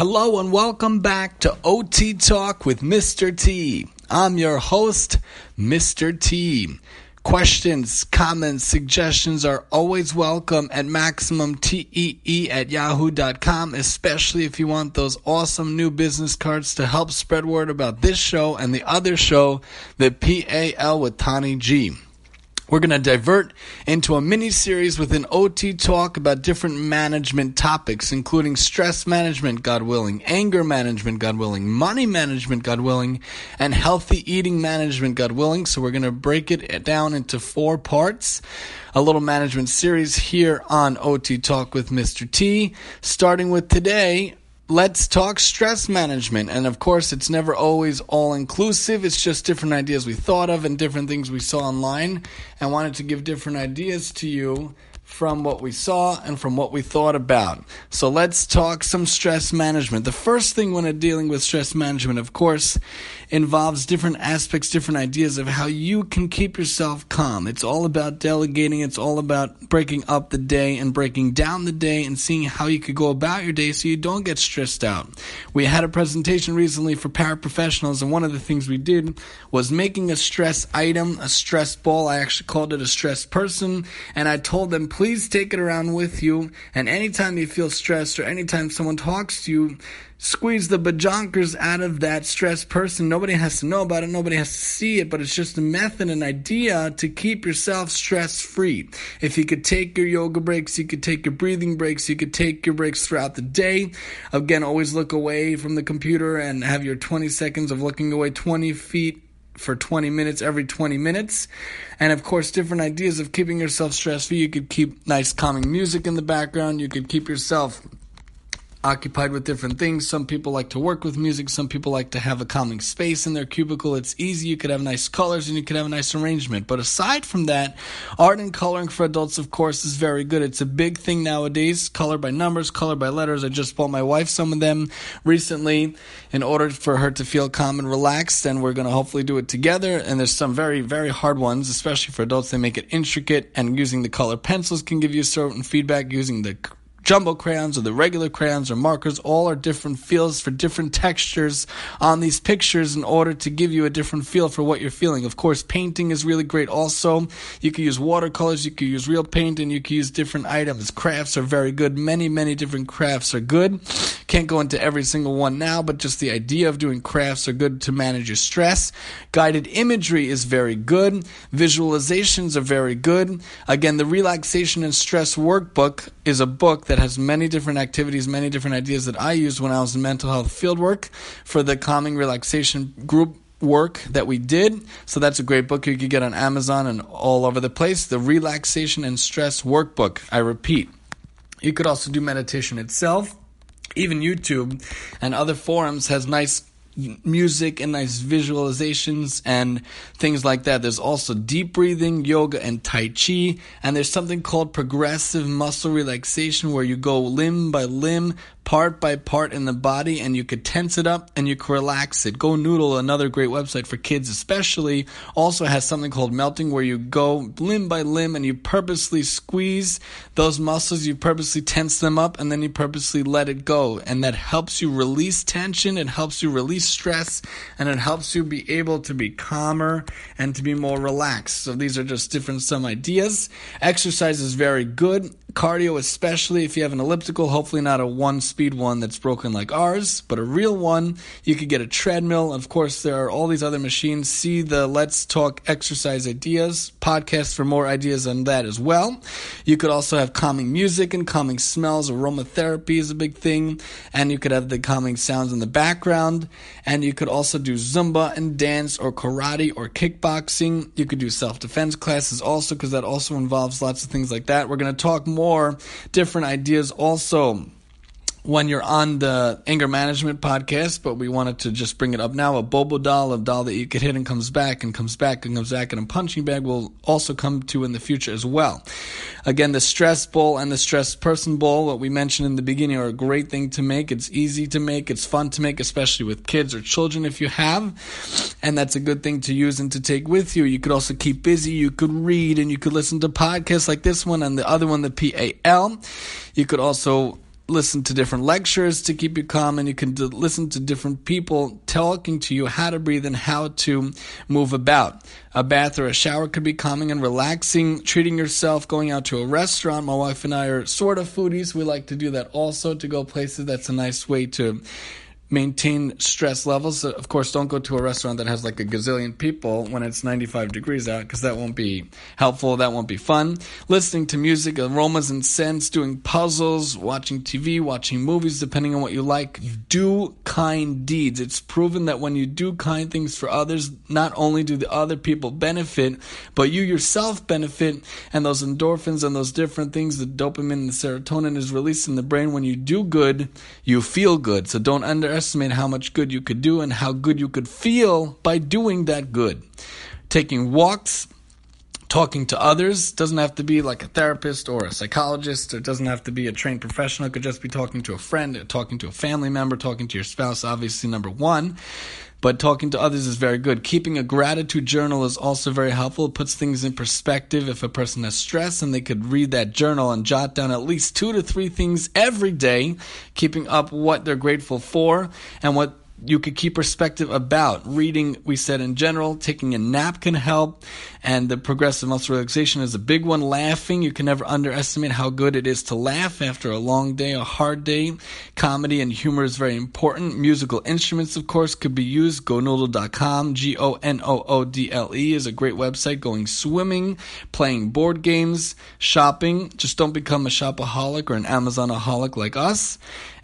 Hello and welcome back to OT Talk with Mr. T. I'm your host, Mr. T. Questions, comments, suggestions are always welcome at MaximumTEE at yahoo.com, especially if you want those awesome new business cards to help spread word about this show and the other show, the PAL with Tani G. We're going to divert into a mini series within OT Talk about different management topics, including stress management, God willing, anger management, God willing, money management, God willing, and healthy eating management, God willing. So we're going to break it down into four parts. A little management series here on OT Talk with Mr. T, starting with today, let's talk stress management. And of course, it's never always all inclusive. It's just different ideas we thought of and different things we saw online. I wanted to give different ideas to you from what we saw and from what we thought about. So let's talk some stress management. The first thing when dealing with stress management, of course, involves different aspects, different ideas of how you can keep yourself calm. It's all about delegating, it's all about breaking up the day and breaking down the day and seeing how you could go about your day so you don't get stressed out. We had a presentation recently for paraprofessionals, and one of the things we did was making a stress item, a stress ball. I actually called it a stress person, and I told them, please take it around with you, and anytime you feel stressed or anytime someone talks to you, squeeze the bajonkers out of that stressed person. Nobody has to know about it, nobody has to see it, but it's just a method, an idea to keep yourself stress free. If you could take your yoga breaks, you could take your breathing breaks, you could take your breaks throughout the day. Again, always look away from the computer and have your 20 seconds of looking away 20 feet for 20 minutes every 20 minutes. And of course, different ideas of keeping yourself stress free. You could keep nice calming music in the background. You could keep yourself occupied with different things. Some people like to work with music. Some people like to have a calming space in their cubicle. It's easy. You could have nice colors and you could have a nice arrangement. But aside from that, art and coloring for adults, of course, is very good. It's a big thing nowadays. Color by numbers, color by letters. I just bought my wife some of them recently in order for her to feel calm and relaxed. And we're going to hopefully do it together. And there's some very, very hard ones, especially for adults. They make it intricate and using the color pencils can give you certain feedback using the jumbo crayons or the regular crayons or markers all are different feels for different textures on these pictures in order to give you a different feel for what you're feeling. Of course, painting is really great also. You can use watercolors, you can use real paint, and you can use different items. Crafts are very good. Many, many different crafts are good. Can't go into every single one now, but just the idea of doing crafts are good to manage your stress. Guided imagery is very good. Visualizations are very good. Again, the relaxation and stress workbook is a book that has many different activities, many different ideas that I used when I was in mental health fieldwork for the calming relaxation group work that we did. So that's a great book you could get on Amazon and all over the place. The Relaxation and Stress Workbook. I repeat. You could also do meditation itself. Even YouTube and other forums has nice music and nice visualizations and things like that. There's also deep breathing, yoga, and Tai Chi. And there's something called progressive muscle relaxation where you go limb by limb, part by part in the body and you could tense it up and you could relax it. Go Noodle, another great website for kids especially, also has something called melting where you go limb by limb and you purposely squeeze those muscles, you purposely tense them up and then you purposely let it go. And that helps you release tension, it helps you release stress, and it helps you be able to be calmer and to be more relaxed. So these are just different some ideas. Exercise is very good. Cardio, especially if you have an elliptical, hopefully not a one speed one that's broken like ours, but a real one. You could get a treadmill. Of course, there are all these other machines. See the Let's Talk Exercise Ideas podcast for more ideas on that as well. You could also have calming music and calming smells. Aromatherapy is a big thing. And you could have the calming sounds in the background. And you could also do Zumba and dance or karate or kickboxing. You could do self defense classes also because that also involves lots of things like that. We're going to talk more more different ideas also when you're on the anger management podcast, but we wanted to just bring it up now. A Bobo doll, a doll that you could hit and comes back and comes back and comes back, and a punching bag will also come to in the future as well. Again, the stress ball and the stress person ball, what we mentioned in the beginning, are a great thing to make. It's easy to make, it's fun to make, especially with kids or children if you have, and that's a good thing to use and to take with you. You could also keep busy, you could read, and you could listen to podcasts like this one and the other one, the PAL. You could also listen to different lectures to keep you calm, and you can d- listen to different people talking to you how to breathe and how to move about. A bath or a shower could be calming and relaxing. Treating yourself, going out to a restaurant. My wife and I are sort of foodies. We like to do that also to go places. That's a nice way to maintain stress levels. Of course, don't go to a restaurant that has like a gazillion people when it's 95 degrees out because that won't be helpful. That won't be fun. Listening to music, aromas and scents, doing puzzles, watching TV, watching movies, depending on what you like. Do kind deeds. It's proven that when you do kind things for others, not only do the other people benefit, but you yourself benefit. And those endorphins and those different things, the dopamine and the serotonin is released in the brain. When you do good, you feel good. So don't underestimate underestimate how much good you could do and how good you could feel by doing that good. Taking walks, talking to others doesn't have to be like a therapist or a psychologist. It doesn't have to be a trained professional. It could just be talking to a friend talking to a family member talking to your spouse obviously number one but talking to others is very good. Keeping a gratitude journal is also very helpful. It puts things in perspective. If a person has stress and they could read that journal and jot down at least two to three things every day, keeping up what they're grateful for and what you could keep perspective about. Reading, we said in general, taking a nap can help, and the progressive muscle relaxation is a big one. Laughing, you can never underestimate how good it is to laugh after a long day, a hard day. Comedy and humor is very important. Musical instruments, of course, could be used. GoNoodle.com, G O N O O D L E, is a great website. Going swimming, playing board games, shopping. Just don't become a shopaholic or an Amazonaholic like us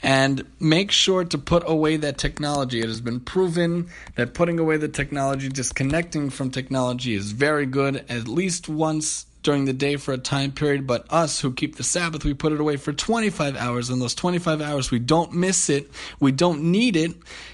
and make sure to put away that technology. It has been proven that putting away the technology, disconnecting from technology is very good at least once during the day for a time period, but us who keep the Sabbath, we put it away for 25 hours. And those 25 hours, we don't miss it, we don't need it,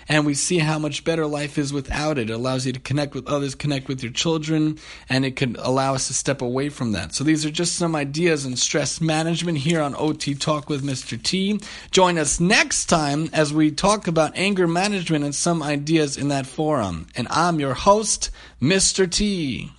and we see how much better life is without it. It allows you to connect with others, connect with your children, and it can allow us to step away from that. So these are just some ideas in stress management here on OT Talk with Mr. T. Join us next time as we talk about anger management and some ideas in that forum. And I'm your host, Mr. T.